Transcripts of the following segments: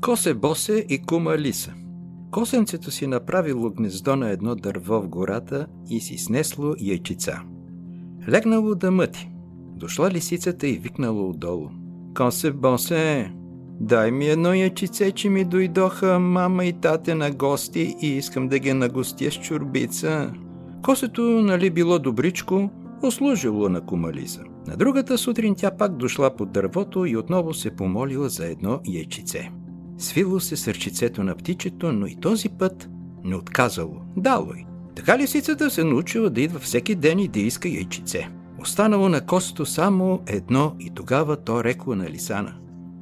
Косе Босе и кума Лиса Косенцето си направило гнездо на едно дърво в гората и си снесло яйчица. Легнало да мъти. Дошла лисицата и викнало отдолу. Косе Босе, дай ми едно яйчице, че ми дойдоха мама и тате на гости и искам да ги нагостя с чурбица. Косето, нали било добричко, услужило на кума Лиса. На другата сутрин тя пак дошла под дървото и отново се помолила за едно яйчице. Свило се сърчицето на птичето, но и този път не отказало. Дало й. Така лисицата се научила да идва всеки ден и да иска яйчице. Останало на косто само едно и тогава то рекло на Лисана.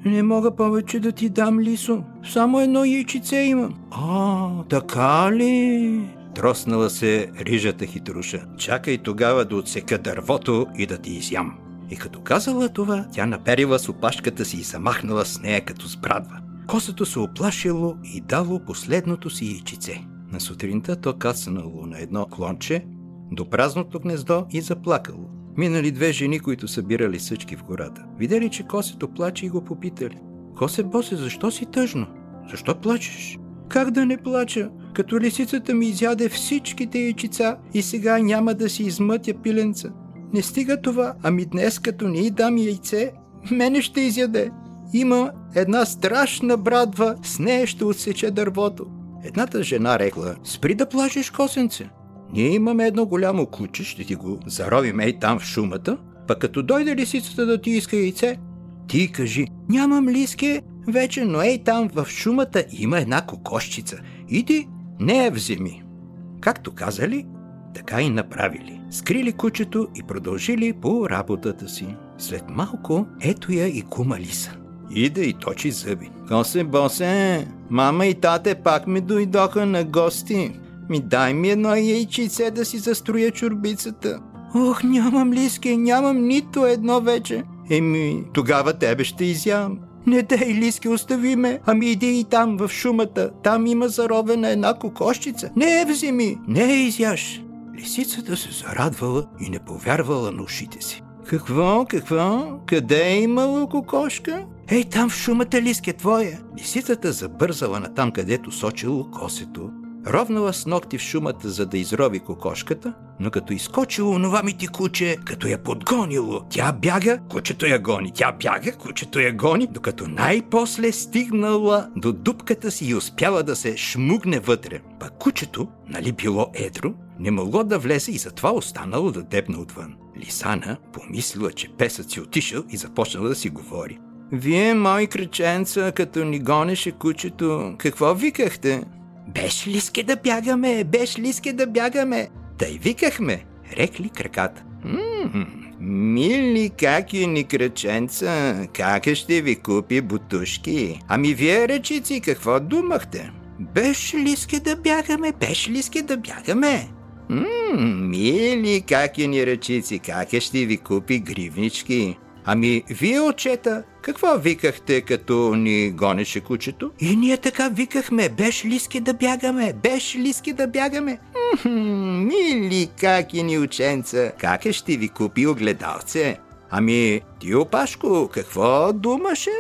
Не мога повече да ти дам, Лисо. Само едно яйчице имам. А, така ли? Троснала се рижата хитруша. Чакай тогава да отсека дървото и да ти изям. И като казала това, тя наперила с опашката си и замахнала с нея като с брадва. Косото се оплашило и дало последното си яйчице. На сутринта то кацнало на едно клонче до празното гнездо и заплакало. Минали две жени, които събирали съчки в гората. Видели, че косето плаче и го попитали. Косе, босе, защо си тъжно? Защо плачеш? Как да не плача? Като лисицата ми изяде всичките яйчица и сега няма да си измътя пиленца. Не стига това, ами днес като не й дам яйце, мене ще изяде. Има една страшна брадва, с нея ще отсече дървото. Едната жена рекла, спри да плашеш косенце. Ние имаме едно голямо куче, ще ти го заровим ей там в шумата, пък като дойде лисицата да ти иска яйце, ти кажи, нямам лиске вече, но ей там в шумата има една кокошчица. Иди, не я вземи. Както казали, така и направили. Скрили кучето и продължили по работата си. След малко ето я и кума Лиса. Иде и точи зъби. Косе, босе, мама и тате пак ми дойдоха на гости. Ми дай ми едно яйчице да си застроя чурбицата. Ох, нямам лиски, нямам нито едно вече. Еми, тогава тебе ще изям. Не дай, Лиски, остави ме. Ами иди и там, в шумата. Там има заровена една кокошчица. Не вземи, не изяш. Лисицата се зарадвала и не повярвала на ушите си. Какво, какво? Къде е имало кокошка? Ей, там в шумата лиски е твоя. Лисицата забързала на там, където сочило косето. Ровнала с ногти в шумата, за да изрови кокошката, но като изкочило онова ми ти куче, като я подгонило, тя бяга, кучето я гони, тя бяга, кучето я гони, докато най-после стигнала до дупката си и успяла да се шмугне вътре. Пак кучето, нали било едро, не могло да влезе и затова останало да дебна отвън. Лисана помислила, че песът си отишъл и започнала да си говори. Вие, мои кръченца, като ни гонеше кучето, какво викахте? Беше ли ски да бягаме, беше ли ски да бягаме? Тъй викахме, рекли краката. Ммм, мили каки ни кръченца, как ще ви купи бутушки? Ами вие речици, какво думахте? Беше ли ски да бягаме, беше ли ски да бягаме? Ммм, мили каки ни ръчици, как ще ви купи гривнички? Ами, вие, отчета, какво викахте, като ни гонеше кучето? И ние така викахме, беш лиски да бягаме, беш лиски да бягаме. мили каки ни ученца, как е ще ви купи огледалце? Ами, ти, опашко, какво думаше?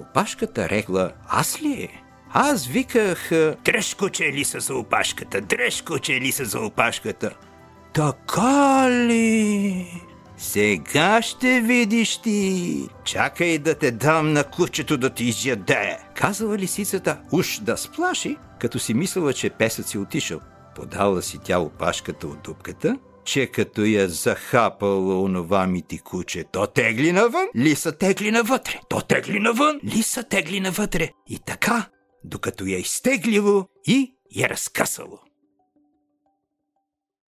Опашката рекла, аз ли? Аз виках, дръж куче ли са за опашката, дръж куче ли са за опашката. Така ли? Сега ще видиш ти. Чакай да те дам на кучето да ти изяде. Казала лисицата уж да сплаши, като си мислила, че песът си отишъл. Подала си тя опашката от дупката, че като я захапало онова ми ти куче, то тегли навън, лиса тегли навътре, то тегли навън, лиса тегли навътре. И така, докато я изтеглило и я разкъсало.